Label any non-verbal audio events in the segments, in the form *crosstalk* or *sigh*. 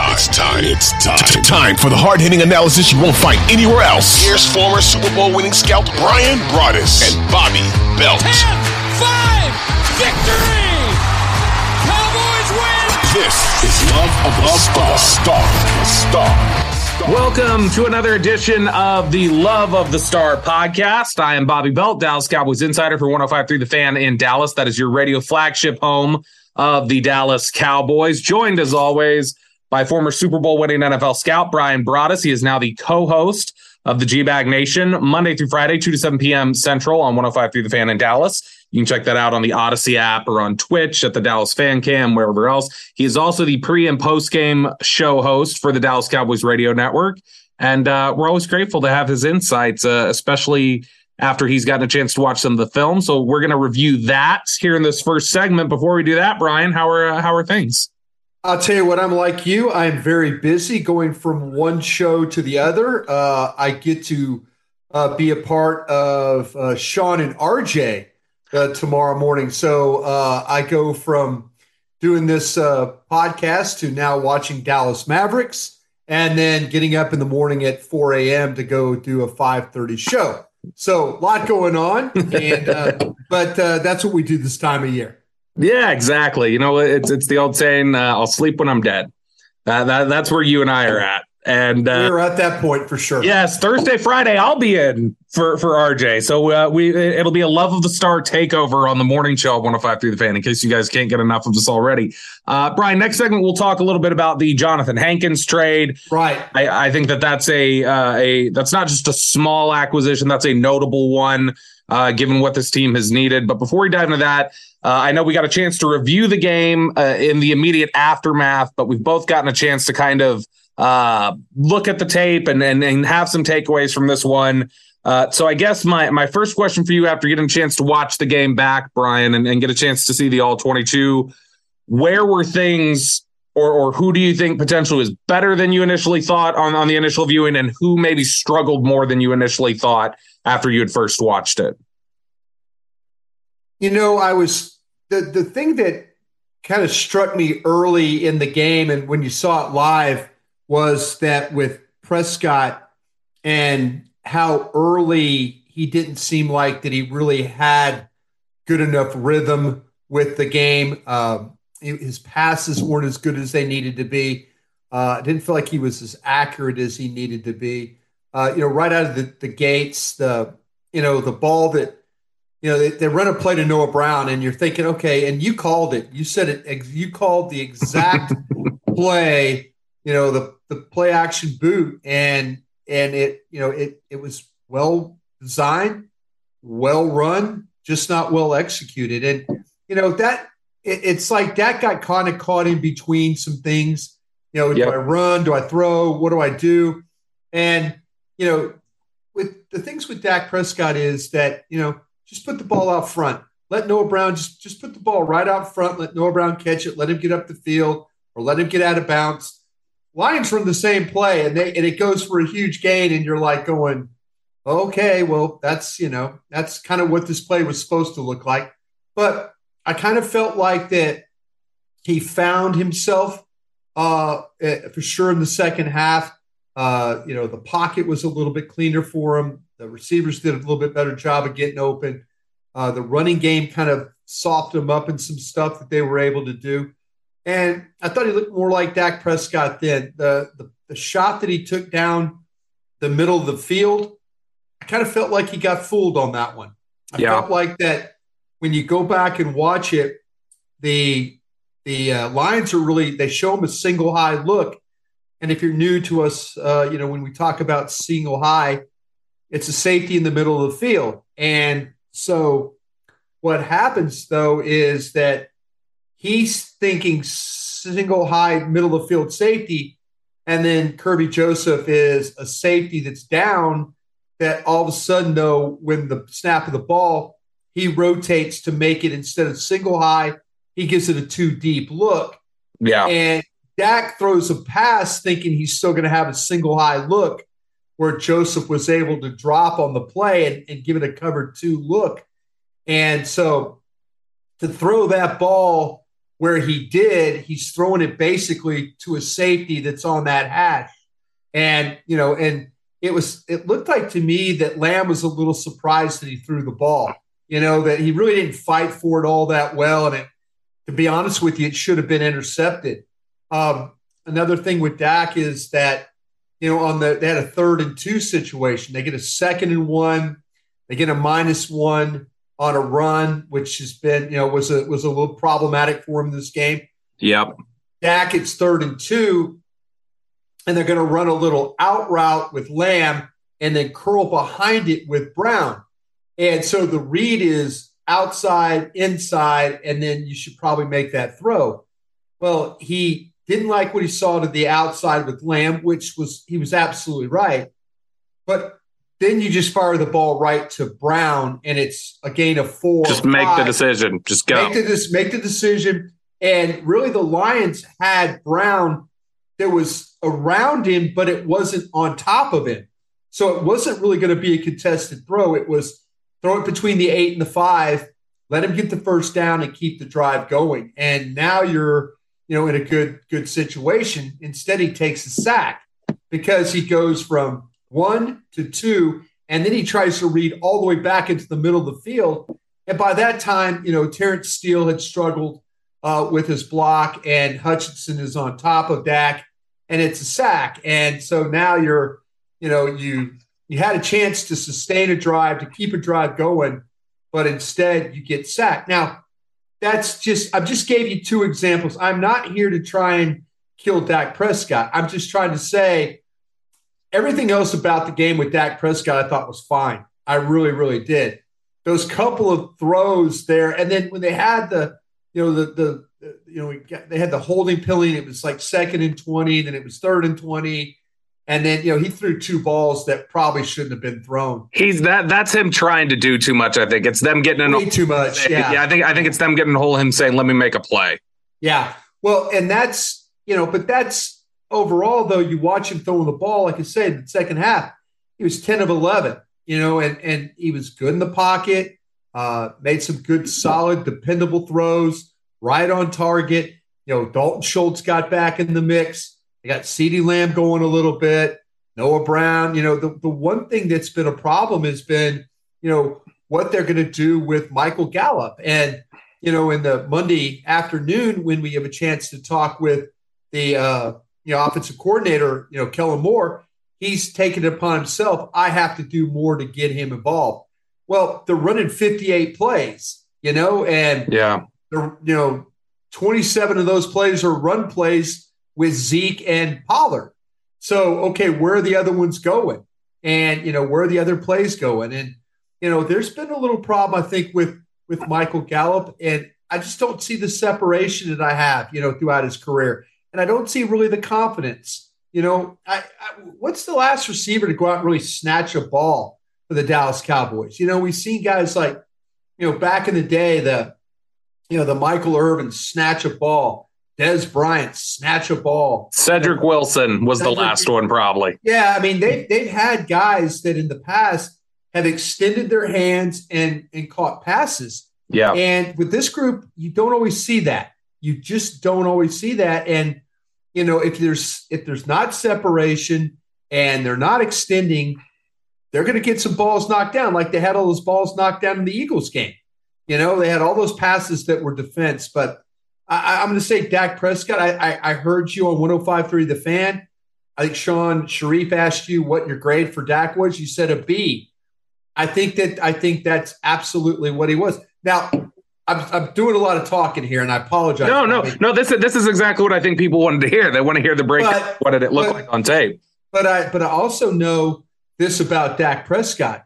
It's time. It's time. Time for the hard hitting analysis you won't find anywhere else. Here's former Super Bowl winning scout Bryan Broaddus and Bobby Belt. 10, 5, victory! Cowboys win! This is Love of the Star. Star. Star. Welcome to another edition of the Love of the Star podcast. I am Bobby Belt, Dallas Cowboys insider for 105.3 The Fan in Dallas. That is your radio flagship home of the Dallas Cowboys. Joined as always by former Super Bowl winning NFL scout Bryan Broaddus. He is now the co-host of the G-Bag Nation Monday through Friday, 2 to 7 p.m. Central on 105 Through The Fan in Dallas. You can check that out on the Audacy app or on Twitch at the Dallas Fan Cam, wherever else. He is also the pre and post game show host for the Dallas Cowboys Radio Network. And uh, we're always grateful to have his insights, uh, especially after he's gotten a chance to watch some of the film. So we're going to review that here in this first segment. Before we do that, Bryan, how are uh, how are things? I'll tell you what, I'm like you. I'm very busy going from one show to the other. Uh, I get to uh, be a part of uh, Sean and RJ uh, tomorrow morning. So uh, I go from doing this uh, podcast to now watching Dallas Mavericks and then getting up in the morning at 4 a.m. to go do a 5:30 show. So a lot going on, *laughs* and but that's what we do this time of year. Yeah, exactly. You know, it's it's the old saying, uh, "I'll sleep when I'm dead." Uh, that, that's where you and I are at, and uh, we're at that point for sure. Yes, Thursday, Friday, I'll be in for for RJ. So uh, we it'll be a love of the star takeover on the morning show of 105 through the fan. In case you guys can't get enough of this already, uh, Bryan. Next segment, we'll talk a little bit about the Johnathan Hankins trade. Right. I, I think that that's a uh, a that's not just a small acquisition. That's a notable one. Uh, given what this team has needed. But before we dive into that, uh, I know we got a chance to review the game uh, in the immediate aftermath, but we've both gotten a chance to kind of uh, look at the tape and, and, and have some takeaways from this one. Uh, so I guess my my first question for you after getting a chance to watch the game back, Bryan, and, and get a chance to see the all 22, where were things or, or who do you think potentially was better than you initially thought on, on the initial viewing and who maybe struggled more than you initially thought after you had first watched it? You know, I was the the thing that kind of struck me early in the game and when you saw it live was that with Prescott and how early he didn't seem like that he really had good enough rhythm with the game. Um, his passes weren't as good as they needed to be. Uh, didn't feel like he was as accurate as he needed to be. Uh, you know, right out of the, the gates, the you know the ball that you know, they, they, run a play to Noah Brown, and you're thinking, okay, and you called it. You said it. You called the exact *laughs* play. You know, the the play action boot, and and it, you know, it it was well designed, well run, just not well executed. And you know that it, it's like that got kind of caught in between some things. You know, yep. do I run? Do I throw? What do I do? And you know, with the things with Dak Prescott is that you know just put the ball out front. Let Noah Brown just, just put the ball right out front. Let Noah Brown catch it. Let him get up the field or let him get out of bounds. Lions run the same play and they and it goes for a huge gain, and you're like going, okay, well, that's you know, that's kind of what this play was supposed to look like. But I kind of felt like that he found himself uh, eh, for sure in the second half. Uh, you know, the pocket was a little bit cleaner for him. The receivers did a little bit better job of getting open. Uh, the running game kind of softened them up in some stuff that they were able to do. And I thought he looked more like Dak Prescott then. The, the, the shot that he took down the middle of the field, I kind of felt like he got fooled on that one. I Yeah. felt like that when you go back and watch it, the the uh, Lions are really they show him a single high look. And if you're new to us, uh, you know when we talk about single high, it's a safety in the middle of the field. And so what happens though is that he's thinking single high middle of the field safety, and then Kerby Joseph is a safety that's down. That all of a sudden, though, when the snap of the ball, he rotates to make it instead of single high, he gives it a two deep look. Yeah. And Dak throws a pass thinking he's still going to have a single high look, where Joseph was able to drop on the play and, and give it a cover two look. And so to throw that ball where he did, he's throwing it basically to a safety that's on that hash. And, you know, and it was, it looked like to me that Lamb was a little surprised that he threw the ball, you know, that he really didn't fight for it all that well. And it, to be honest with you, it should have been intercepted. Um, another thing with Dak is that, you know, on the, they had a third and two situation. They get a second and one, they get a minus one on a run, which has been, you know, was a was a little problematic for him this game. Yep. Dak, it's third and two, and they're going to run a little out route with Lamb and then curl behind it with Brown. And so the read is outside, inside, and then you should probably make that throw. Well, he didn't like what he saw to the outside with Lamb, which was he was absolutely right. But then you just fire the ball right to Brown, and it's a gain of four. Just make the decision. Just go. Make the, make the decision. And really, the Lions had Brown There was around him, but it wasn't on top of him. So it wasn't really going to be a contested throw. It was throw it between the eight and the five, let him get the first down and keep the drive going. And now you're, you know, in a good good situation. Instead, he takes a sack because he goes from one to two, and then he tries to read all the way back into the middle of the field. And by that time, you know, Terence Steele had struggled uh, with his block, and Hutchinson is on top of Dak, and it's a sack. And so now you're, you know, you you had a chance to sustain a drive, to keep a drive going, but instead you get sacked. Now, that's just I just gave you two examples. I'm not here to try and kill Dak Prescott. I'm just trying to say everything else about the game with Dak Prescott I thought was fine. I really, really did. Those couple of throws there, and then when they had the, you know, the the, you know, got, they had the holding penalty. It was like second and twenty, then it was third and twenty, and then you know he threw two balls that probably shouldn't have been thrown. He's that. That's him trying to do too much. I think it's them getting in. Way too much. Yeah. yeah, I think. I think it's them getting a hold of him saying, "Let me make a play." Yeah. Well, and that's, you know, but that's overall, though, you watch him throwing the ball, like I said, in the second half, he was 10 of 11, you know, and, and he was good in the pocket, uh, made some good, solid, dependable throws, right on target. You know, Dalton Schultz got back in the mix. They got CeeDee Lamb going a little bit, Noah Brown. You know, the, the one thing that's been a problem has been, you know, what they're going to do with Michael Gallup. And, you know, in the Monday afternoon when we have a chance to talk with the uh, you know offensive coordinator, you know, Kellen Moore, he's taken it upon himself. I have to do more to get him involved. Well, they're running 58 plays, you know, and Yeah. they're you know 27 of those plays are run plays with Zeke and Pollard. So okay, where are the other ones going? And you know where are the other plays going? And you know there's been a little problem I think with with Michael Gallup, and I just don't see the separation that I have you know throughout his career, and I don't see really the confidence. You know, I, I, what's the last receiver to go out and really snatch a ball for the Dallas Cowboys? You know, we've seen guys like you know back in the day the you know the Michael Irvin snatch a ball, Dez Bryant snatch a ball, Cedrick Wilson was the last one, probably. yeah, I mean they've they've had guys that in the past have extended their hands and and caught passes. Yeah. And with this group, you don't always see that. You just don't always see that. And you know, if there's if there's not separation and they're not extending, they're going to get some balls knocked down, like they had all those balls knocked down in the Eagles game. You know, they had all those passes that were defense, but I, am going to say Dak Prescott. I, I, I heard you on 105.3 The Fan. I think Shan Shariff asked you what your grade for Dak was. You said a B. I think that I think that's absolutely what he was. Now, I'm, I'm doing a lot of talking here, and I apologize. No, no, no. This is this is exactly what I think people wanted to hear. They want to hear the break. what did it look but, like on tape? But I but I also know this about Dak Prescott.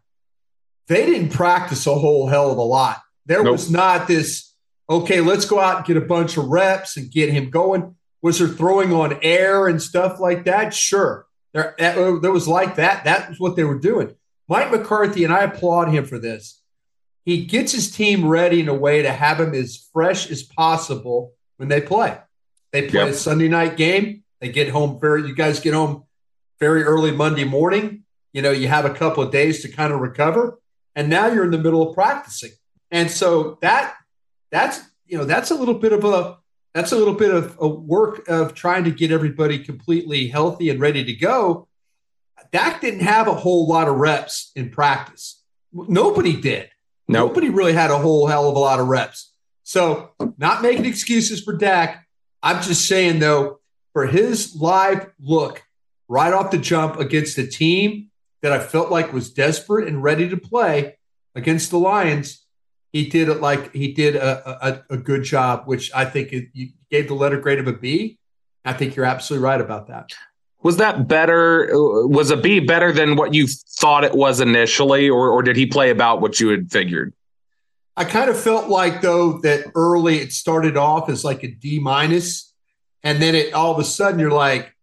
They didn't practice a whole hell of a lot. There nope. was not this. Okay, let's go out and get a bunch of reps and get him going. Was there throwing on air and stuff like that? Sure, there there oh, was like that. That was what they were doing. Mike McCarthy and I applaud him for this he gets his team ready in a way to have him as fresh as possible when they play. They play yep. a Sunday night game. They get home very, you guys get home very early Monday morning. You know, you have a couple of days to kind of recover. And now you're in the middle of practicing. And so that, that's, you know, that's a little bit of a, that's a little bit of a work of trying to get everybody completely healthy and ready to go. Dak didn't have a whole lot of reps in practice. Nobody did. Nope. Nobody really had a whole hell of a lot of reps. So, not making excuses for Dak. I'm just saying, though, for his live look right off the jump against a team that I felt like was desperate and ready to play against the Lions, he did it like he did a, a, a good job, which I think it, you gave the letter grade of a B. I think you're absolutely right about that. Was that better? Was a B better than what you thought it was initially, or, or did he play about what you had figured? I kind of felt like though that early it started off as like a D minus, and then it all of a sudden you're like,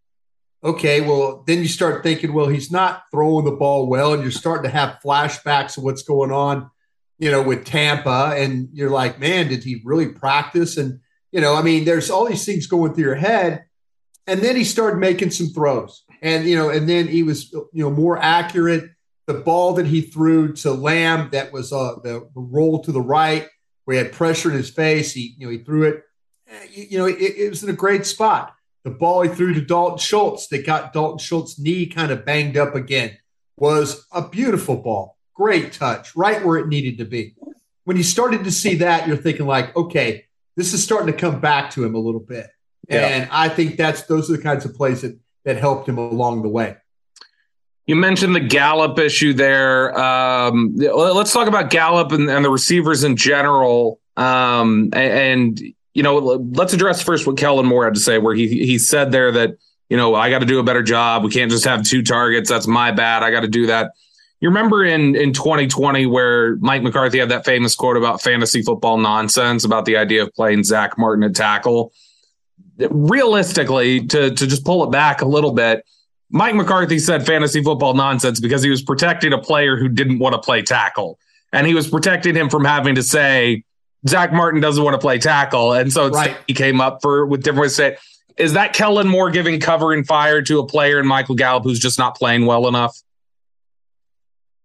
okay, well then you start thinking, well he's not throwing the ball well, and you're starting to have flashbacks of what's going on, you know, with Tampa, and you're like, man, did he really practice? And you know, I mean, there's all these things going through your head, and then he started making some throws, and you know, and then he was you know more accurate. The ball that he threw to Lamb that was uh, the, the roll to the right where he had pressure in his face. He you know he threw it. Eh, you, know it, it was in a great spot. The ball he threw to Dalton Schultz that got Dalton Schultz's knee kind of banged up again was a beautiful ball. Great touch, right where it needed to be. When you started to see that, you're thinking like, okay, this is starting to come back to him a little bit. Yeah. And I think that's those are the kinds of plays that that helped him along the way. You mentioned the Gallup issue there. Um, let's talk about Gallup and, and the receivers in general. Um, and, and, you know, let's address first what Kellen Moore had to say, where he he said there that you know I got to do a better job. We can't just have two targets. That's my bad. I got to do that. You remember in in 2020 where Mike McCarthy had that famous quote about fantasy football nonsense about the idea of playing Zack Martin at tackle realistically, to to just pull it back a little bit, Mike McCarthy said fantasy football nonsense because he was protecting a player who didn't want to play tackle, and he was protecting him from having to say Zack Martin doesn't want to play tackle, and so right. he came up for with different ways to say. Is that Kellen Moore giving cover and fire to a player in Michael Gallup who's just not playing well enough?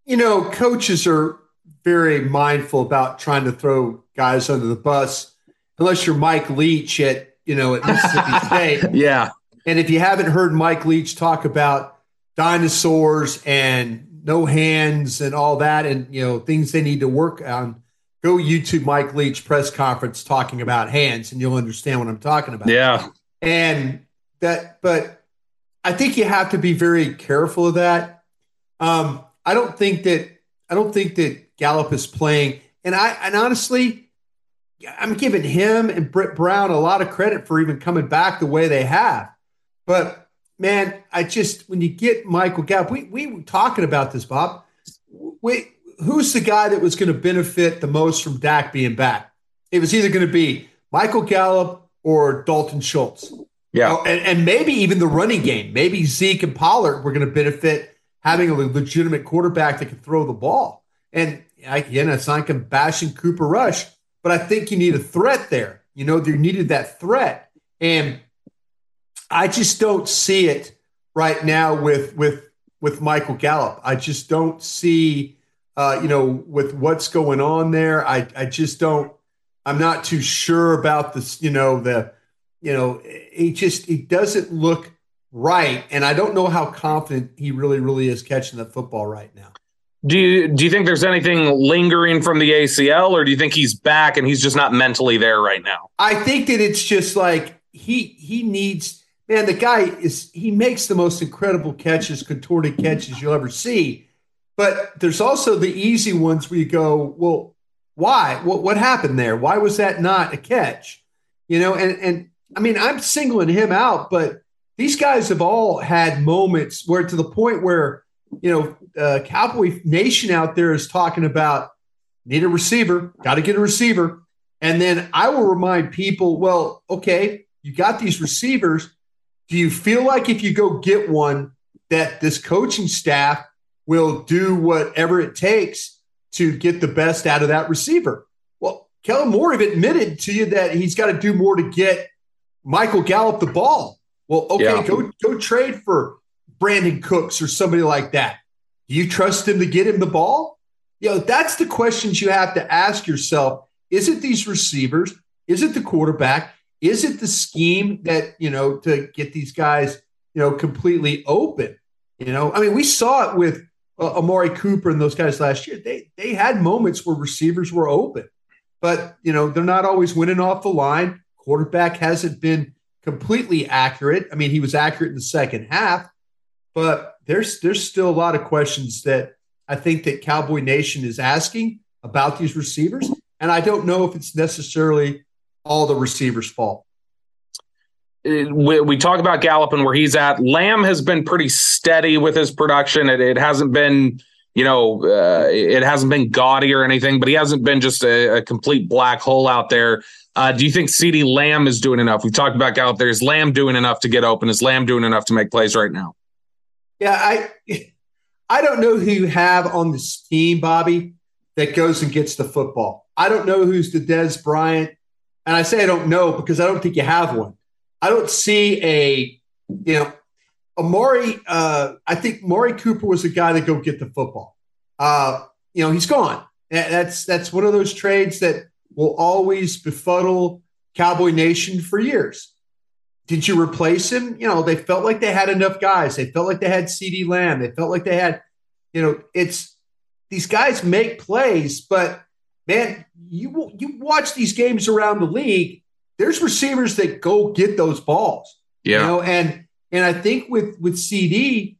You know, coaches are very mindful about trying to throw guys under the bus, unless you're Mike Leach at you know, at *laughs* Mississippi State. yeah. And if you haven't heard Mike Leach talk about dinosaurs and no hands and all that, and you know things they need to work on, go YouTube Mike Leach press conference talking about hands, and you'll understand what I'm talking about. Yeah. And that, but I think you have to be very careful of that. Um, I don't think that I don't think that Gallup is playing, and I and honestly, I'm giving him and Britt Brown a lot of credit for even coming back the way they have. But man, I just when you get Michael Gallup, we we were talking about this, Bob. Wait, who's the guy that was going to benefit the most from Dak being back? It was either going to be Michael Gallup or Dalton Schultz. Yeah, oh, and, and maybe even the running game. Maybe Zeke and Pollard were going to benefit having a legitimate quarterback that can throw the ball. And again, it's not like I'm bashing Cooper Rush but I think you need a threat there. You know, you needed that threat. And I just don't see it right now with with with Michael Gallup. I just don't see uh, you know, with what's going on there. I I just don't I'm not too sure about this, you know, the you know, it just it doesn't look right. And I don't know how confident he really, really is catching the football right now. Do you do you think there's anything lingering from the ACL, or do you think he's back and he's just not mentally there right now? I think that it's just like he he needs man. The guy is he makes the most incredible catches, contorted catches you'll ever see. But there's also the easy ones where you go, well, why? What what happened there? Why was that not a catch? You know, and and I mean, I'm singling him out, but these guys have all had moments where to the point where you know, uh, Cowboy Nation out there is talking about need a receiver, got to get a receiver. And then I will remind people, well, okay, you got these receivers. Do you feel like if you go get one, that this coaching staff will do whatever it takes to get the best out of that receiver? Well, Kellen Moore have admitted to you that he's got to do more to get Michael Gallup the ball. Well, okay, yeah. go go trade for Brandin Cooks or somebody like that. Do you trust him to get him the ball? You know, that's the questions you have to ask yourself. Is it these receivers? Is it the quarterback? Is it the scheme that, you know, to get these guys, you know, completely open? You know, I mean, we saw it with uh, Amari Cooper and those guys last year. They they had moments where receivers were open, but you know, they're not always winning off the line. Quarterback hasn't been completely accurate. I mean, he was accurate in the second half, but there's there's still a lot of questions that I think that Cowboy Nation is asking about these receivers, and I don't know if it's necessarily all the receivers' fault. We, we talk about Gallup and where he's at. Lamb has been pretty steady with his production. It, it hasn't been, you know, uh, it hasn't been gaudy or anything, but he hasn't been just a, a complete black hole out there. Uh, do you think CeeDee Lamb is doing enough? We've talked about Gallup there. Is Lamb doing enough to get open? Is Lamb doing enough to make plays right now? Yeah, I I don't know who you have on this team, Bobby, that goes and gets the football. I don't know who's the Dez Bryant. And I say I don't know because I don't think you have one. I don't see a, you know, Amari, uh, I think Maury Cooper was the guy that go get the football. Uh, you know, he's gone. That's that's one of those trades that will always befuddle Cowboy Nation for years. Did you replace him? You know, they felt like they had enough guys. They felt like they had CeeDee Lamb. They felt like they had, you know, it's these guys make plays, but man, you you watch these games around the league. There's receivers that go get those balls. Yeah. You know, and and I think with with CeeDee,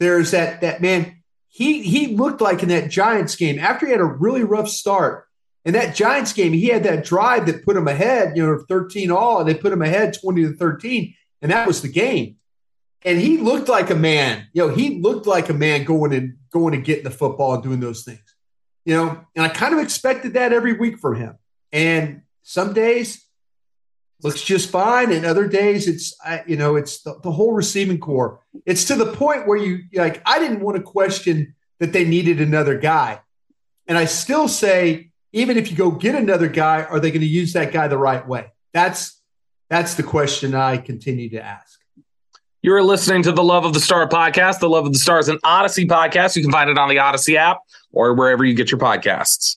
there's that that man. He he looked like in that Giants game after he had a really rough start in that Giants game, he had that drive that put him ahead, you know, 13 all, and they put him ahead 20 to 13, and that was the game. And he looked like a man, you know, he looked like a man going and going and getting the football and doing those things, you know. And I kind of expected that every week from him. And some days looks just fine, and other days it's, you know, it's the, the whole receiving corps. It's to the point where you like, I didn't want to question that they needed another guy, and I still say even if you go get another guy, are they going to use that guy the right way? That's that's the question I continue to ask. You're listening to the Love of the Star podcast. The Love of the Star is an Audacy podcast. You can find it on the Audacy app or wherever you get your podcasts.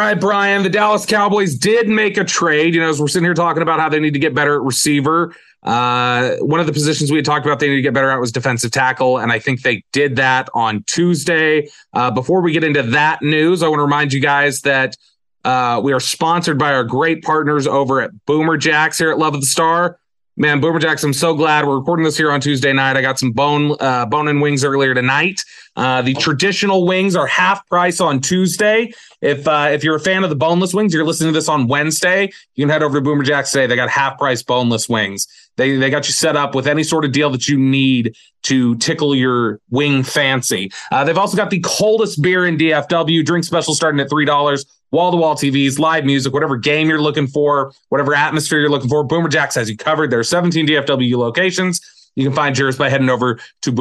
All right, Bryan, the Dallas Cowboys did make a trade. You know, as we're sitting here talking about how they need to get better at receiver. Uh, one of the positions we had talked about they need to get better at was defensive tackle, and I think they did that on Tuesday. Uh, before we get into that news, I want to remind you guys that uh, we are sponsored by our great partners over at Boomer Jacks here at Love of the Star. Man, Boomer Jacks, I'm so glad we're recording this here on Tuesday night. I got some bone uh, bone and wings earlier tonight. Uh, the traditional wings are half price on Tuesday. If uh, if you're a fan of the boneless wings, you're listening to this on Wednesday. You can head over to Boomer Jacks today. They got half price boneless wings. They they got you set up with any sort of deal that you need to tickle your wing fancy. Uh, they've also got the coldest beer in DFW. Drink special starting at three dollars. Wall to wall TVs, live music, whatever game you're looking for, whatever atmosphere you're looking for. Boomer Jacks has you covered. There are 17 DFW locations. You can find yours by heading over to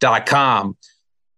boomerjacks.com.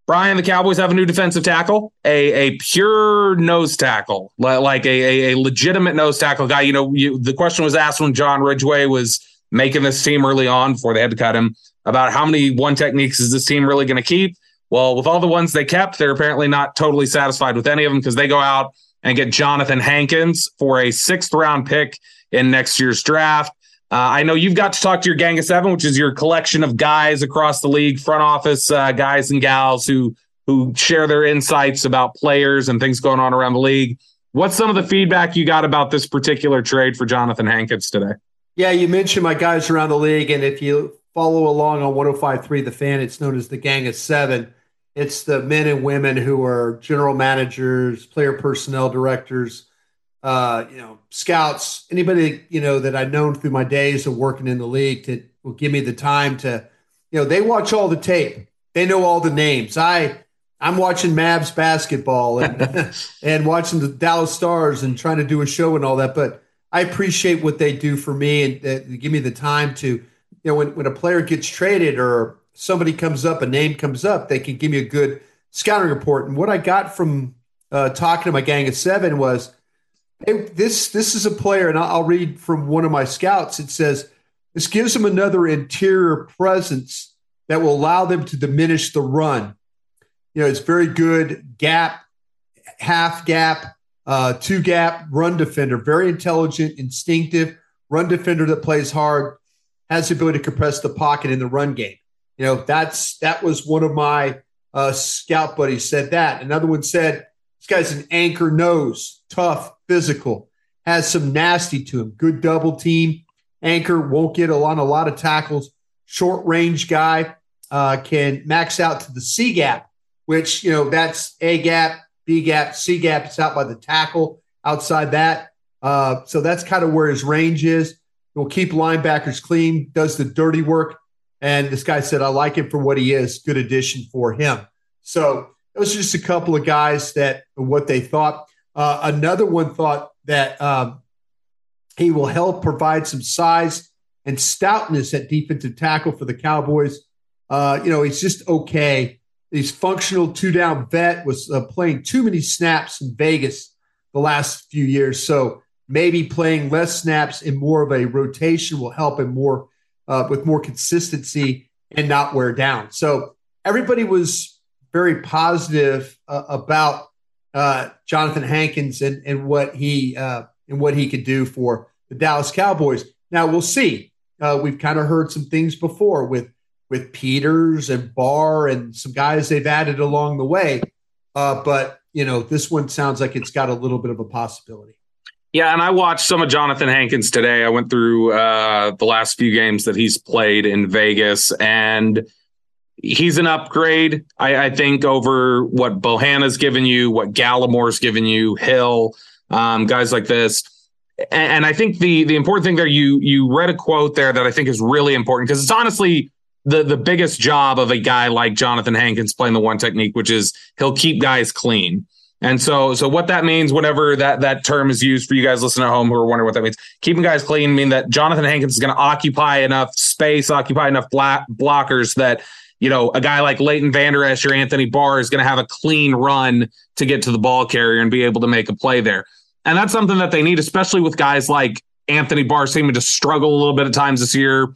Bryan, the Cowboys have a new defensive tackle, a, a pure nose tackle, like a, a, legitimate nose tackle guy. You know, you, the question was asked when John Ridgeway was making this team early on before they had to cut him about how many one techniques is this team really going to keep. Well, with all the ones they kept, they're apparently not totally satisfied with any of them because they go out and get Johnathan Hankins for a sixth round pick in next year's draft. Uh, I know you've got to talk to your gang of seven, which is your collection of guys across the league, front office uh, guys and gals who who share their insights about players and things going on around the league. What's some of the feedback you got about this particular trade for Johnathan Hankins today? Yeah, you mentioned my guys around the league, and if you follow along on 105.3 The Fan, it's known as the Gang of Seven. It's the men and women who are general managers, player personnel directors, uh, you know, scouts, anybody, you know, that I've known through my days of working in the league to will give me the time to, you know, they watch all the tape. They know all the names. I I'm watching Mavs basketball and *laughs* and watching the Dallas Stars and trying to do a show and all that. But I appreciate what they do for me and uh, give me the time to, you know, when, when a player gets traded or somebody comes up, a name comes up, they can give me a good scouting report. And what I got from uh, talking to my gang of seven was this this is a player, and I'll read from one of my scouts. It says this gives them another interior presence that will allow them to diminish the run. You know, it's very good gap, half gap, uh, two gap run defender. Very intelligent, instinctive run defender that plays hard, has the ability to compress the pocket in the run game. You know, that's that was one of my uh, scout buddies said that. Another one said this guy's an anchor nose, tough, physical, has some nasty to him. Good double team. Anchor won't get lot, a lot of tackles. Short range guy uh, can max out to the C gap, which, you know, that's A gap, B gap, C gap. It's out by the tackle outside that. Uh, so that's kind of where his range is. He'll keep linebackers clean, does the dirty work. And this guy said, I like him for what he is. Good addition for him. So those are just a couple of guys that what they thought. Uh, another one thought that um, he will help provide some size and stoutness at defensive tackle for the Cowboys. Uh, you know, he's just okay. He's functional two down vet was uh, playing too many snaps in Vegas the last few years. So maybe playing less snaps in more of a rotation will help him more uh, with more consistency and not wear down. So everybody was very positive uh, about uh, Johnathan Hankins and, and what he uh, and what he could do for the Dallas Cowboys. Now we'll see. Uh, we've kind of heard some things before with with Peters and Barr and some guys they've added along the way, uh, but you know this one sounds like it's got a little bit of a possibility. Yeah, and I watched some of Johnathan Hankins today. I went through uh, the last few games that he's played in Vegas, and he's an upgrade, I, I think, over what Bohanna's given you, what Gallimore's given you, Hill, um, guys like this. And, and I think the the important thing there, you you read a quote there that I think is really important because it's honestly the the biggest job of a guy like Johnathan Hankins playing the one technique, which is he'll keep guys clean. And so, so what that means, whenever that that term is used for you guys listening at home who are wondering what that means, keeping guys clean mean that Johnathan Hankins is going to occupy enough space, occupy enough black blockers that you know, a guy like Leighton Vander Esch or Anthony Barr is going to have a clean run to get to the ball carrier and be able to make a play there. And that's something that they need, especially with guys like Anthony Barr seeming to struggle a little bit at times this year.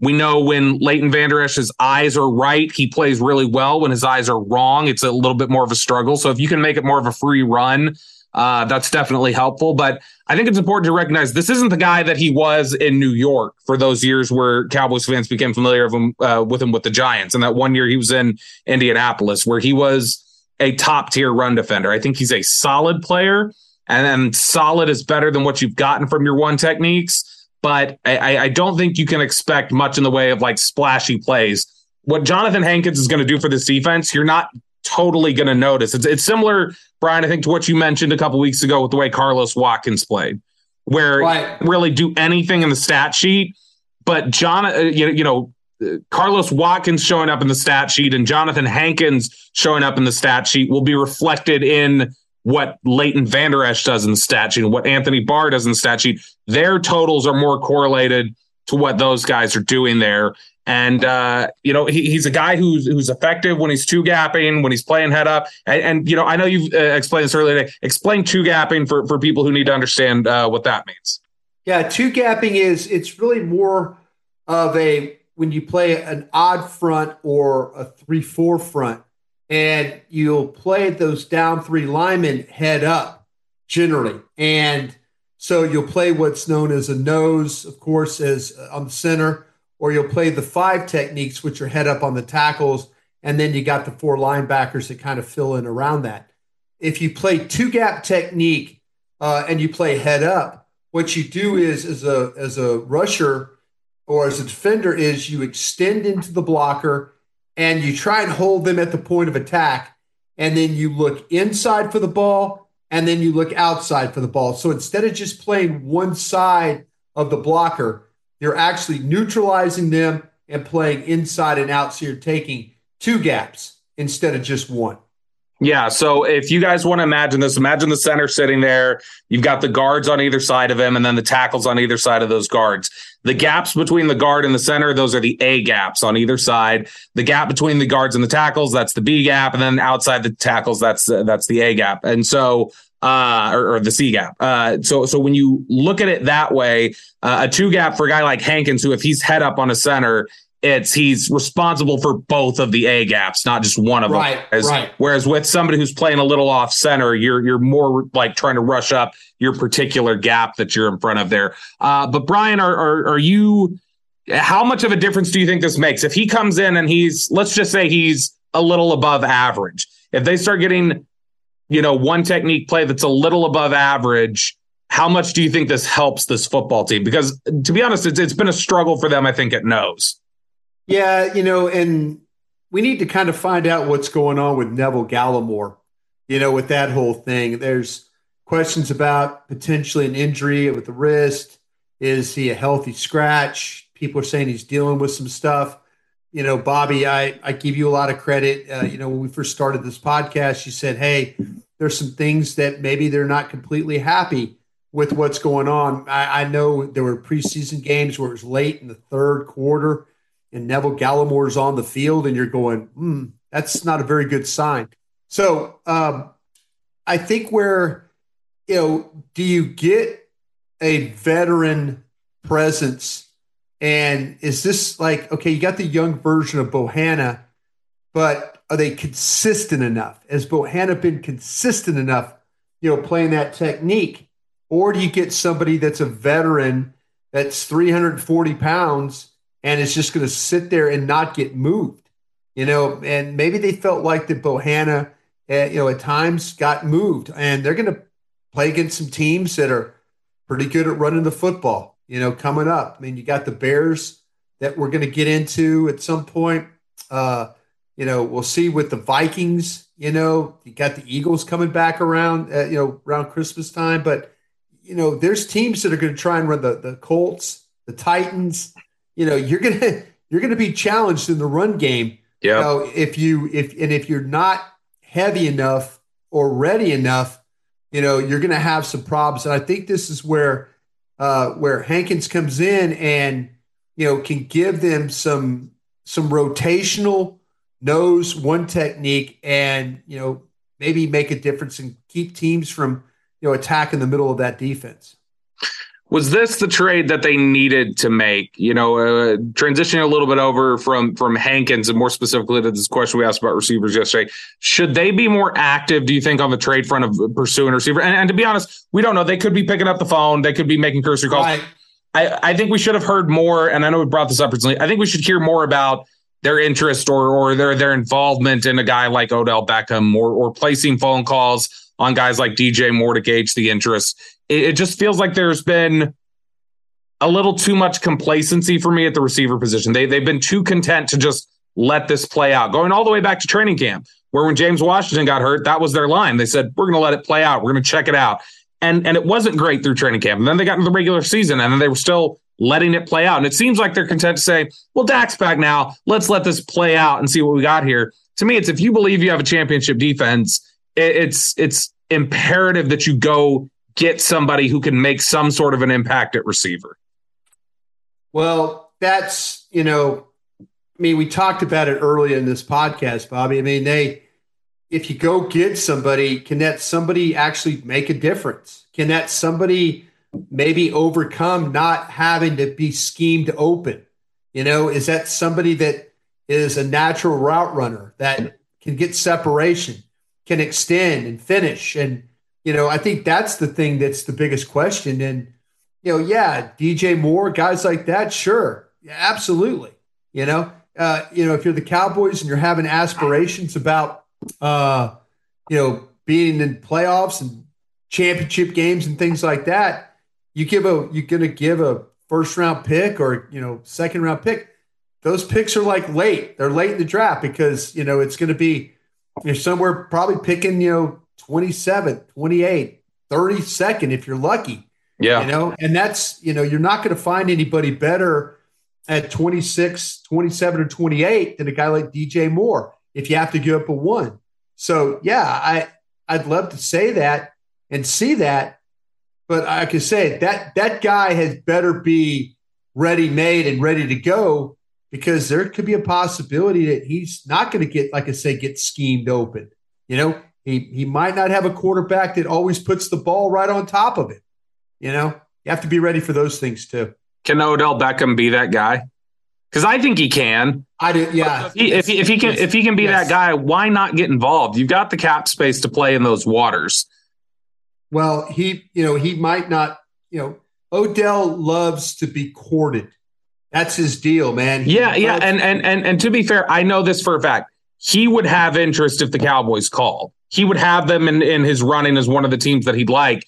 We know when Leighton Vander Esch's eyes are right, he plays really well. When his eyes are wrong, it's a little bit more of a struggle. So if you can make it more of a free run, uh, that's definitely helpful. But I think it's important to recognize this isn't the guy that he was in New York for those years where Cowboys fans became familiar with him, uh, with him with the Giants. And that one year he was in Indianapolis where he was a top tier run defender. I think he's a solid player and then solid is better than what you've gotten from your one techniques. but I, I don't think you can expect much in the way of like splashy plays. What Johnathan Hankins is going to do for this defense, you're not totally going to notice. It's, it's similar, Bryan, I think, to what you mentioned a couple weeks ago with the way Carlos Watkins played, where right. really do anything in the stat sheet, but John, uh, you, you know, Carlos Watkins showing up in the stat sheet and Johnathan Hankins showing up in the stat sheet will be reflected in what Leighton Vander Esch does in the stat sheet and what Anthony Barr does in the stat sheet. Their totals are more correlated to what those guys are doing there. And uh, you know he, he's a guy who's who's effective when he's two gapping, when he's playing head up. And, and you know I know you've uh, explained this earlier. Today. Explain two gapping for for people who need to understand uh, what that means. Yeah, two gapping is it's really more of a when you play an odd front or a three four front, and you'll play those down three linemen head up generally, and so you'll play what's known as a nose, of course, as uh, on the center, or you'll play the five techniques, which are head up on the tackles, and then you got the four linebackers that kind of fill in around that. If you play two gap technique uh, and you play head up, what you do is as a as a rusher or as a defender is you extend into the blocker and you try and hold them at the point of attack. And then you look inside for the ball and then you look outside for the ball. So instead of just playing one side of the blocker, you're actually neutralizing them and playing inside and out. So you're taking two gaps instead of just one. Yeah. So if you guys want to imagine this, imagine the center sitting there. You've got the guards on either side of him and then the tackles on either side of those guards. The gaps between the guard and the center, those are the A gaps on either side. The gap between the guards and the tackles, that's the B gap. And then outside the tackles, that's, uh, that's the A gap. And so, uh, or, or, the C gap. Uh, so, so when you look at it that way, uh, a two gap for a guy like Hankins, who if he's head up on a center, it's he's responsible for both of the A gaps, not just one of right, them. Whereas, right. whereas with somebody who's playing a little off center, you're you're more like trying to rush up your particular gap that you're in front of there. Uh, but Bryan, are, are are you? How much of a difference do you think this makes if he comes in and he's let's just say he's a little above average? If they start getting, you know, one technique play that's a little above average, how much do you think this helps this football team? Because to be honest, it's, it's been a struggle for them. I think at nose. Yeah, you know, and we need to kind of find out what's going on with Neville Gallimore, you know, with that whole thing. There's questions about potentially an injury with the wrist. Is he a healthy scratch? People are saying he's dealing with some stuff. You know, Bobby, I, I give you a lot of credit. Uh, you know, when we first started this podcast, you said, hey, there's some things that maybe they're not completely happy with what's going on. I, I know there were preseason games where it was late in the third quarter and Neville Gallimore's on the field, and you're going, hmm, that's not a very good sign. So um, I think where, you know, do you get a veteran presence? And is this like, okay, you got the young version of Bohanna, but are they consistent enough? Has Bohanna been consistent enough, you know, playing that technique? Or do you get somebody that's a veteran that's 340 pounds and is just going to sit there and not get moved. You know, and maybe they felt like that Bohanna, uh, you know, at times got moved, and they're going to play against some teams that are pretty good at running the football. You know, coming up. I mean, you got the Bears that we're going to get into at some point. Uh, you know, we'll see with the Vikings. You know, you got the Eagles coming back around. Uh, you know, around Christmas time, but you know, there's teams that are going to try and run the the Colts, the Titans you know you're gonna *laughs* you're gonna be challenged in the run game. Yeah. You know, if you if and if you're not heavy enough or ready enough, you know you're gonna have some problems. And I think this is where uh, where Hankins comes in and you know can give them some some rotational nose one technique and you know maybe make a difference and keep teams from you know attacking the middle of that defense was this the trade that they needed to make? You know, uh, transitioning a little bit over from from Hankins and more specifically to this question we asked about receivers yesterday. Should they be more active? Do you think on the trade front of pursuing receiver? And, and to be honest, we don't know. They could be picking up the phone. They could be making cursory calls. Right. I, I think we should have heard more. And I know we brought this up recently. I think we should hear more about their interest or or their their involvement in a guy like Odell Beckham or or placing phone calls on guys like DJ Moore to gauge the interest. It, it just feels like there's been a little too much complacency for me at the receiver position. They they've been too content to just let this play out. Going all the way back to training camp, where when James Washington got hurt, that was their line. They said, "We're going to let it play out. We're going to check it out." And and it wasn't great through training camp. And then they got into the regular season, and then they were still letting it play out. And it seems like they're content to say, "Well, Dak's back now. Let's let this play out and see what we got here." To me, it's if you believe you have a championship defense, it's it's imperative that you go get somebody who can make some sort of an impact at receiver. Well, that's, you know, I mean, we talked about it earlier in this podcast, Bobby. I mean, they, if you go get somebody, can that somebody actually make a difference? Can that somebody maybe overcome not having to be schemed open? You know, is that somebody that is a natural route runner that can get separation, can extend and finish? And, you know, I think that's the thing that's the biggest question. And, you know, yeah, DJ Moore, guys like that, sure, yeah, absolutely. You know, uh, you know, if you're the Cowboys and you're having aspirations about, uh, you know, being in playoffs and championship games and things like that, you give a you're going to give a first round pick or you know second round pick. Those picks are like late. They're late in the draft because you know it's going to be you're somewhere probably picking you know 27th, 28th, 32nd if you're lucky. Yeah. You know, and that's, you know, you're not going to find anybody better at 26, 27, or 28 than a guy like DJ Moore if you have to give up a one. So, yeah, I, I'd love to say that and see that. But I can say that that guy has better be ready made and ready to go because there could be a possibility that he's not going to get, like I say, get schemed open. You know, he, he might not have a quarterback that always puts the ball right on top of it. You know, you have to be ready for those things too. Can Odell Beckham be that guy? Because I think he can. I do. Yeah. If he, if he, if he can if he can be yes. that guy, why not get involved? You've got the cap space to play in those waters. Well, he you know he might not. You know, Odell loves to be courted. That's his deal, man. He yeah, yeah, and and and and to be fair, I know this for a fact. He would have interest if the Cowboys called. He would have them in, in his running as one of the teams that he'd like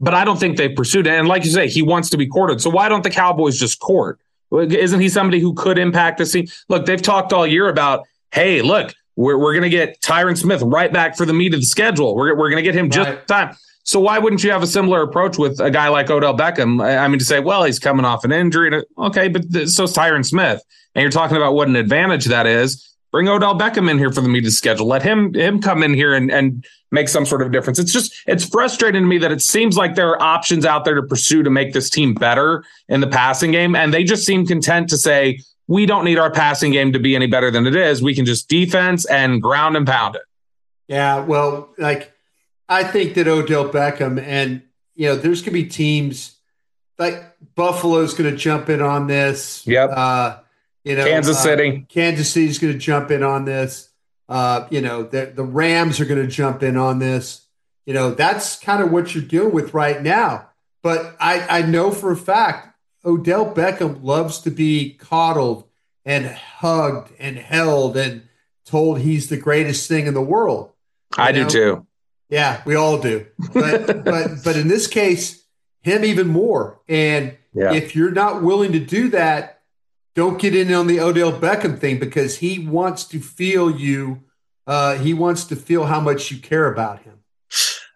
but I don't think they pursued it. And like you say, he wants to be courted. So why don't the Cowboys just court? Isn't he somebody who could impact the scene? Look, they've talked all year about, hey, look, we're, we're going to get Tyron Smith right back for the meat of the schedule. We're, we're going to get him just right. time. So why wouldn't you have a similar approach with a guy like Odell Beckham? I mean, to say, well, he's coming off an injury. Okay, but so's Tyron Smith. And you're talking about what an advantage that is. Bring Odell Beckham in here for the media schedule. Let him him come in here and, and make some sort of difference. It's just it's frustrating to me that it seems like there are options out there to pursue to make this team better in the passing game, and they just seem content to say we don't need our passing game to be any better than it is. We can just defense and ground and pound it. Yeah, well, like I think that Odell Beckham and you know there's gonna be teams like Buffalo's gonna jump in on this. Yep. Uh, you know, Kansas City. Uh, Kansas City's going to jump in on this. Uh, you know, the, the Rams are going to jump in on this. You know, that's kind of what you're dealing with right now. But I, I know for a fact Odell Beckham loves to be coddled and hugged and held and told he's the greatest thing in the world. I know? do too. Yeah, we all do. But *laughs* but but in this case, him even more. And yeah. if you're not willing to do that, don't get in on the Odell Beckham thing because he wants to feel you. Uh, he wants to feel how much you care about him.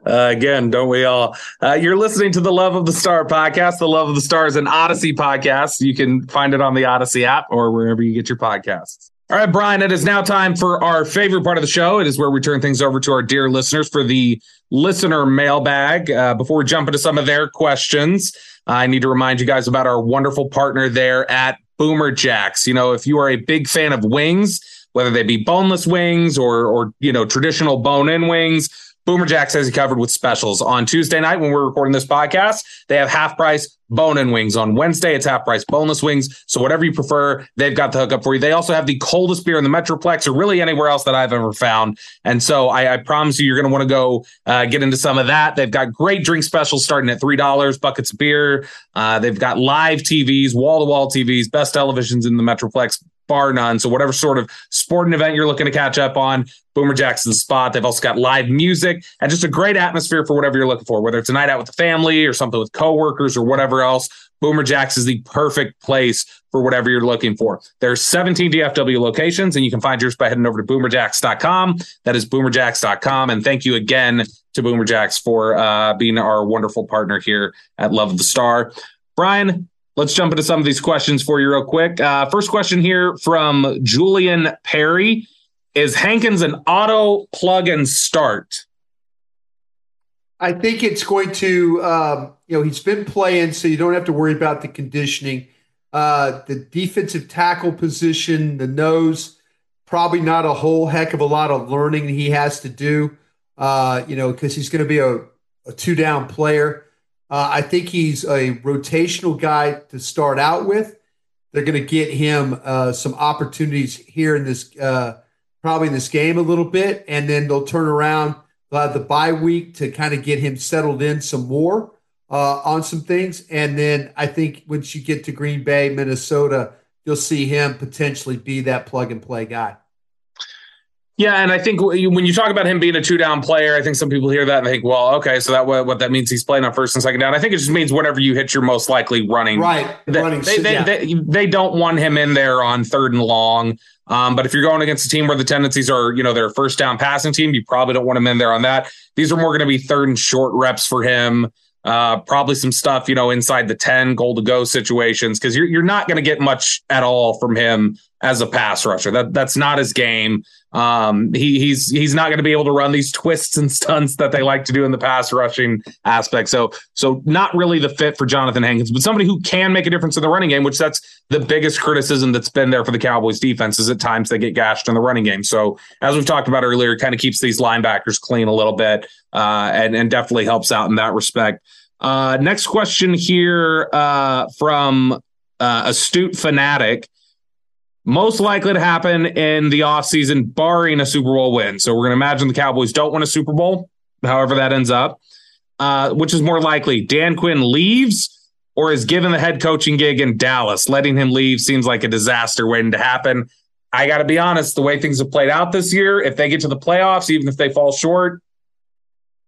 Uh, again, don't we all? Uh, you're listening to the Love of the Star podcast. The Love of the Star is an Audacy podcast. You can find it on the Audacy app or wherever you get your podcasts. All right, Bryan, it is now time for our favorite part of the show. It is where we turn things over to our dear listeners for the listener mailbag. Uh, before we jump into some of their questions, I need to remind you guys about our wonderful partner there at Boomer Jacks. You know, if you are a big fan of wings, whether they be boneless wings or or you know traditional bone-in wings, Boomer Jacks has you covered with specials. On Tuesday night, when we're recording this podcast, they have half price bone in wings. On Wednesday, it's half price boneless wings. So whatever you prefer, they've got the hookup for you. They also have the coldest beer in the Metroplex or really anywhere else that I've ever found. And so I, I promise you, you're going to want to go uh, get into some of that. They've got great drink specials starting at $3, buckets of beer. Uh, they've got live TVs, wall to wall TVs, best televisions in the Metroplex, bar none. So whatever sort of sporting event you're looking to catch up on, Boomer Jackson's spot. They've also got live music and just a great atmosphere for whatever you're looking for, whether it's a night out with the family or something with coworkers or whatever else. Boomer Jacks is the perfect place for whatever you're looking for. There's 17 DFW locations, and you can find yours by heading over to boomerjacks.com. That is boomerjacks.com. And thank you again to Boomer Jacks for uh, being our wonderful partner here at Love of the Star. Bryan, let's jump into some of these questions for you real quick. Uh, first question here from Julian Perry Is Hankins an auto plug and start? I think it's going to, um, you know, he's been playing, so you don't have to worry about the conditioning. Uh, the defensive tackle position, the nose, probably not a whole heck of a lot of learning he has to do, uh, you know, because he's going to be a, a two down player. Uh, I think he's a rotational guy to start out with. They're going to get him uh, some opportunities here in this, uh, probably in this game a little bit, and then they'll turn around uh, the bye week to kind of get him settled in some more uh, on some things. And then I think once you get to Green Bay, Minnesota, you'll see him potentially be that plug and play guy. Yeah, and I think when you talk about him being a two down player, I think some people hear that and think, well, okay, so that what that means he's playing on first and second down. I think it just means whenever you hit your most likely running, right? They, running, they, they, yeah. they, they, don't want him in there on third and long. Um, but if you're going against a team where the tendencies are, you know, their first down passing team, you probably don't want him in there on that. These are more going to be third and short reps for him. Uh, probably some stuff, you know, inside the 10 goal to go situations because you're, you're not going to get much at all from him as a pass rusher. That that's not his game. Um, he, he's he's not going to be able to run these *laughs* twists and stunts that they like to do in the pass rushing aspect. So so not really the fit for Johnathan Hankins, but somebody who can make a difference in the running game. Which that's the biggest criticism that's been there for the Cowboys defense is at times they get gashed in the running game. So as we've talked about earlier, kind of keeps these linebackers clean a little bit uh, and and definitely helps out in that respect. Uh, next question here uh, from uh, astute fanatic most likely to happen in the offseason, barring a Super Bowl win. So we're going to imagine the Cowboys don't win a Super Bowl, however that ends up. Uh, which is more likely? Dan Quinn leaves or is given the head coaching gig in Dallas? Letting him leave seems like a disaster waiting to happen. I got to be honest, the way things have played out this year, if they get to the playoffs, even if they fall short,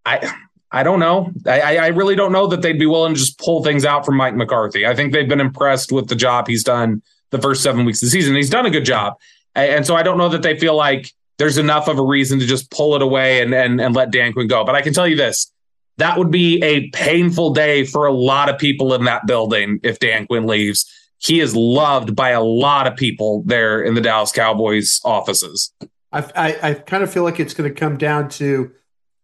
I I don't know. I, I really don't know that they'd be willing to just pull things out from Mike McCarthy. I think they've been impressed with the job he's done the first seven weeks of the season. He's done a good job. And so I don't know that they feel like there's enough of a reason to just pull it away and, and, and let Dan Quinn go. But I can tell you this that would be a painful day for a lot of people in that building if Dan Quinn leaves. He is loved by a lot of people there in the Dallas Cowboys offices. I, I, I kind of feel like it's going to come down to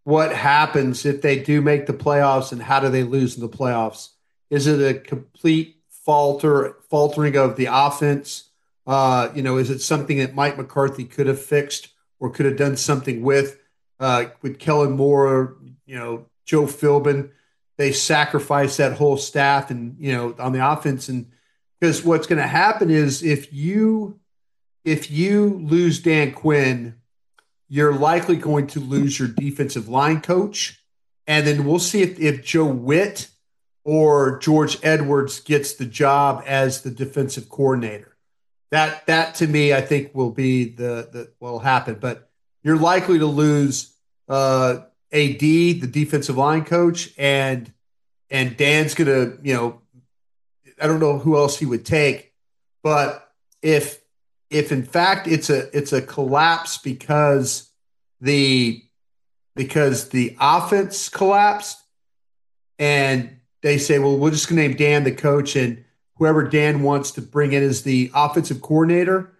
what happens if they do make the playoffs and how do they lose in the playoffs. Is it a complete falter faltering of the offense? Uh, you know, is it something that Mike McCarthy could have fixed or could have done something with? Uh, with Kellen Moore, you know, Joe Philbin, they sacrificed that whole staff and you know on the offense and because what's going to happen is if you if you lose Dan Quinn, you're likely going to lose your defensive line coach, and then we'll see if, if Joe Whitt or George Edwards gets the job as the defensive coordinator. That that to me, I think will be the the will happen. But you're likely to lose uh, AD, the defensive line coach, and and Dan's gonna, you know, I don't know who else he would take, but if if in fact it's a it's a collapse because the because the offense collapsed and they say, well, we're just going to name Dan the coach, and whoever Dan wants to bring in as the offensive coordinator,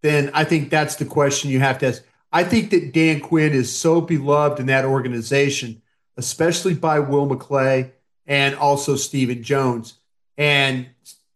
then I think that's the question you have to ask. I think that Dan Quinn is so beloved in that organization, especially by Will McClay and also Stephen Jones. And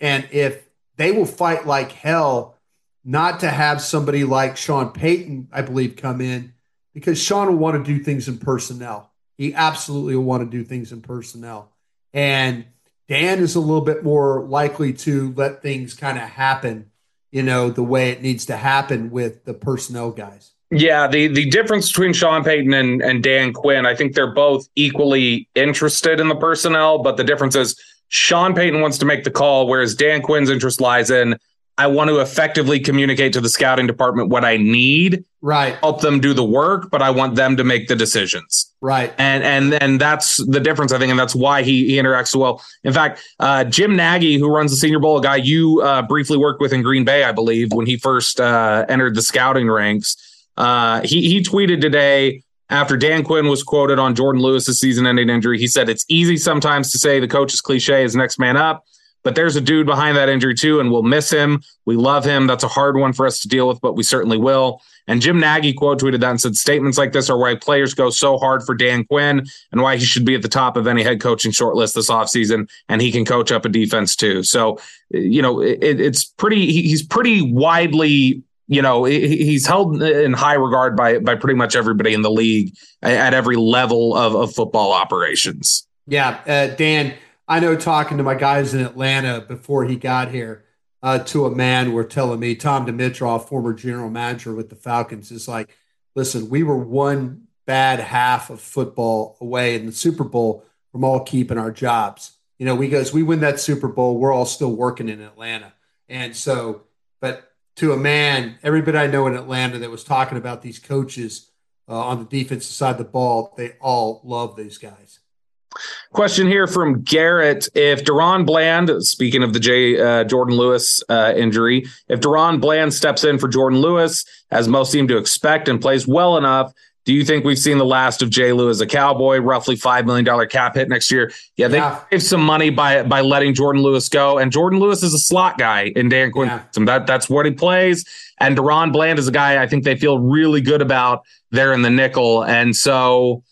and if they will fight like hell not to have somebody like Sean Payton, I believe, come in because Sean will want to do things in personnel. He absolutely will want to do things in personnel. And Dan is a little bit more likely to let things kind of happen, you know, the way it needs to happen with the personnel guys. Yeah, the the difference between Sean Payton and, and Dan Quinn, I think they're both equally interested in the personnel, but the difference is Sean Payton wants to make the call, whereas Dan Quinn's interest lies in I want to effectively communicate to the scouting department what I need, right? Help them do the work, but I want them to make the decisions, right? And and and that's the difference, I think, and that's why he, he interacts so well. In fact, uh, Jim Nagy, who runs the Senior Bowl, a guy you uh, briefly worked with in Green Bay, I believe, when he first uh, entered the scouting ranks, uh, he he tweeted today after Dan Quinn was quoted on Jourdan Lewis's season-ending injury. He said, "It's easy sometimes to say the coach's cliche is next man up." But there's a dude behind that injury too, and we'll miss him. We love him. That's a hard one for us to deal with, but we certainly will. And Jim Nagy quote tweeted that and said, Statements like this are why players go so hard for Dan Quinn and why he should be at the top of any head coaching shortlist this offseason. And he can coach up a defense too. So, you know, it, it's pretty, he's pretty widely you know he's held in high regard by by pretty much everybody in the league at every level of, of football operations. Yeah, uh, Dan, I know talking to my guys in Atlanta before he got here, uh, to a man were telling me Tom Dimitroff, former general manager with the Falcons, is like, listen, we were one bad half of football away in the Super Bowl from all keeping our jobs. You know, we goes, we win that Super Bowl, we're all still working in Atlanta. And so, but to a man, everybody I know in Atlanta that was talking about these coaches uh, on the defensive side of the ball, they all love these guys. Question here from Garrett. If DaRon Bland, speaking of the J, uh, Jourdan Lewis uh, injury, if DaRon Bland steps in for Jourdan Lewis, as most seem to expect, and plays well enough, do you think we've seen the last of Jay Lou as a cowboy? Roughly $5 million cap hit next year. Yeah, they yeah. saved some money by by letting Jourdan Lewis go. And Jourdan Lewis is a slot guy in Dan Quinn. Yeah. That, that's what he plays. And DaRon Bland is a guy I think they feel really good about there in the nickel. And so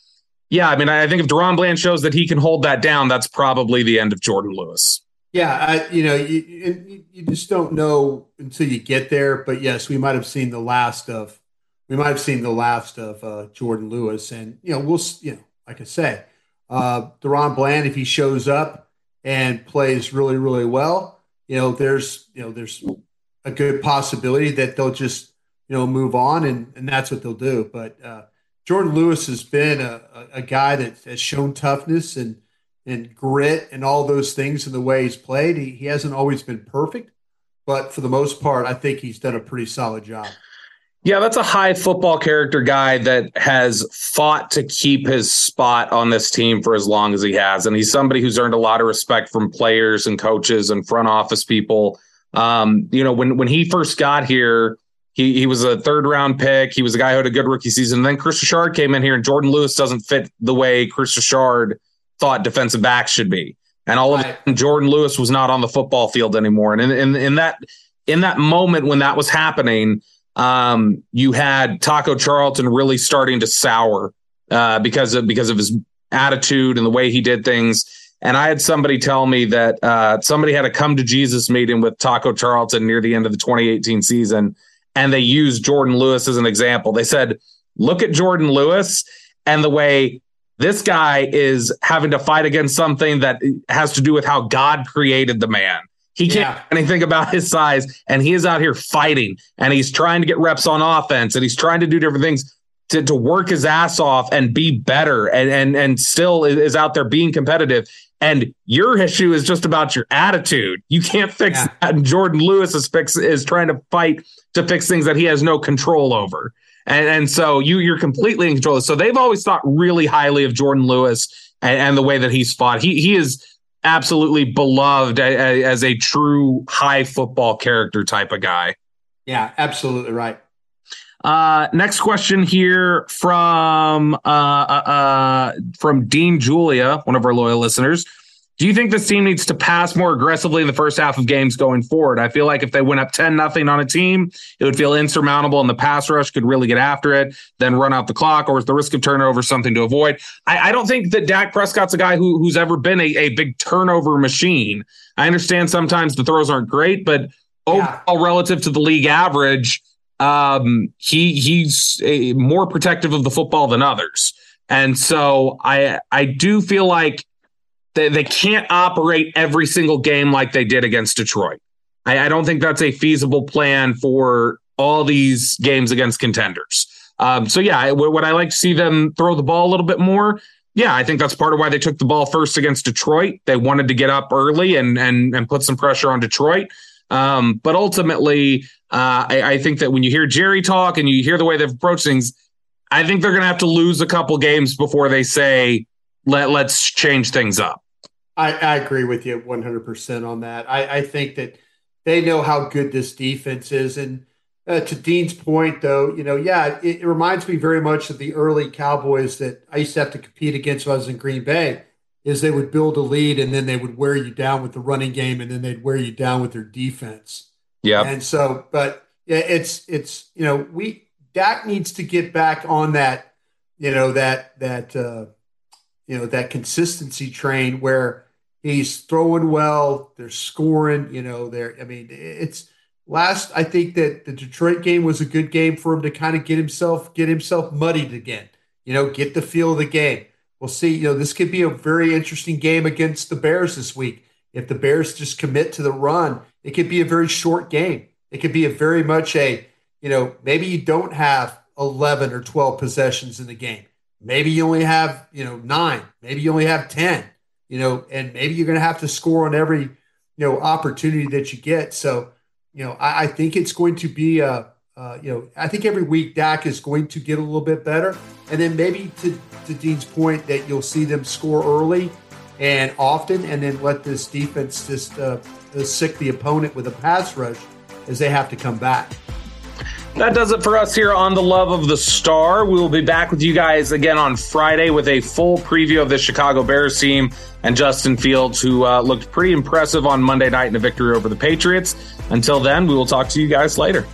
yeah, I mean, I think if DaRon Bland shows that he can hold that down, that's probably the end of Jourdan Lewis. Yeah, I, you know, you, you just don't know until you get there. But yes, we might have seen the last of we might have seen the last of uh, Jourdan Lewis, and you know, we'll you know, like I say, uh, DaRon Bland, if he shows up and plays really, really well, you know, there's you know, there's a good possibility that they'll just you know move on, and and that's what they'll do. But uh, Jourdan Lewis has been a, a, guy that has shown toughness and and grit and all those things in the way he's played. He, he hasn't always been perfect, but for the most part, I think he's done a pretty solid job. Yeah, that's a high football character guy that has fought to keep his spot on this team for as long as he has. And he's somebody who's earned a lot of respect from players and coaches and front office people. Um, you know, when when he first got here, he he was a third round pick. He was a guy who had a good rookie season. And then Kris Richard came in here, and Jourdan Lewis doesn't fit the way Kris Richard thought defensive backs should be. And all of a Jourdan Lewis was not on the football field anymore. And in, in, in that in that moment when that was happening, um, you had Taco Charlton really starting to sour uh, because of because of his attitude and the way he did things. And I had somebody tell me that uh, somebody had a come to Jesus meeting with Taco Charlton near the end of the 2018 season and they used Jourdan Lewis as an example. They said, look at Jourdan Lewis and the way this guy is having to fight against something that has to do with how God created the man. He can't yeah. anything about his size, and he is out here fighting, and he's trying to get reps on offense, and he's trying to do different things to, to work his ass off and be better, and and and still is out there being competitive. And your issue is just about your attitude. You can't fix yeah. that. And Jourdan Lewis is fix is trying to fight to fix things that he has no control over. And, and so you you're completely in control. So they've always thought really highly of Jourdan Lewis and, and the way that he's fought. He he is absolutely beloved as, as a true high football character type of guy. Yeah, absolutely right. Uh, next question here from uh, uh, uh, from Dean Julia, one of our loyal listeners. Do you think this team needs to pass more aggressively in the first half of games going forward? I feel like if they went up 10 nothing on a team, it would feel insurmountable and the pass rush could really get after it, then run out the clock, or is the risk of turnover something to avoid? I, I don't think that Dak Prescott's a guy who, who's ever been a, a big turnover machine. I understand sometimes the throws aren't great, but yeah. overall, relative to the league average, um, he he's a, more protective of the football than others. And so I I do feel like they, they can't operate every single game like they did against Detroit. I, I don't think that's a feasible plan for all these games against contenders. Um, so yeah, would I like to see them throw the ball a little bit more? Yeah, I think that's part of why they took the ball first against Detroit. They wanted to get up early and and and put some pressure on Detroit. Um, but ultimately, uh, I, I, think that when you hear Jerry talk and you hear the way they've approached things, I think they're going to have to lose a couple games before they say, Let, let's change things up. I, I agree with you 100% on that. I, I think that they know how good this defense is. And uh, to Dean's point, though, you know, yeah, it, it, reminds me very much of the early Cowboys that I used to have to compete against when I was in Green Bay. Is they would build a lead and then they would wear you down with the running game and then they'd wear you down with their defense. Yeah. And so, but yeah, it's it's you know we Dak needs to get back on that, you know that that uh, you know that consistency train where he's throwing well, they're scoring, you know, they're I mean it's last I think that the Detroit game was a good game for him to kind of get himself get himself muddied again. You know, get the feel of the game. We'll see. You know, this could be a very interesting game against the Bears this week. If the Bears just commit to the run, it could be a very short game. It could be a very much a, you know, maybe you don't have 11 or 12 possessions in the game. Maybe you only have, you know, nine. Maybe you only have 10, you know, and maybe you're going to have to score on every, you know, opportunity that you get. So, you know, I, I think it's going to be a, uh, you know, I think every week Dak is going to get a little bit better, and then maybe to, to Dean's point that you'll see them score early and often, and then let this defense just uh, sic the opponent with a pass rush as they have to come back. That does it for us here on the Love of the Star. We will be back with you guys again on Friday with a full preview of the Chicago Bears team and Justin Fields, who uh, looked pretty impressive on Monday night in a victory over the Patriots. Until then, we will talk to you guys later.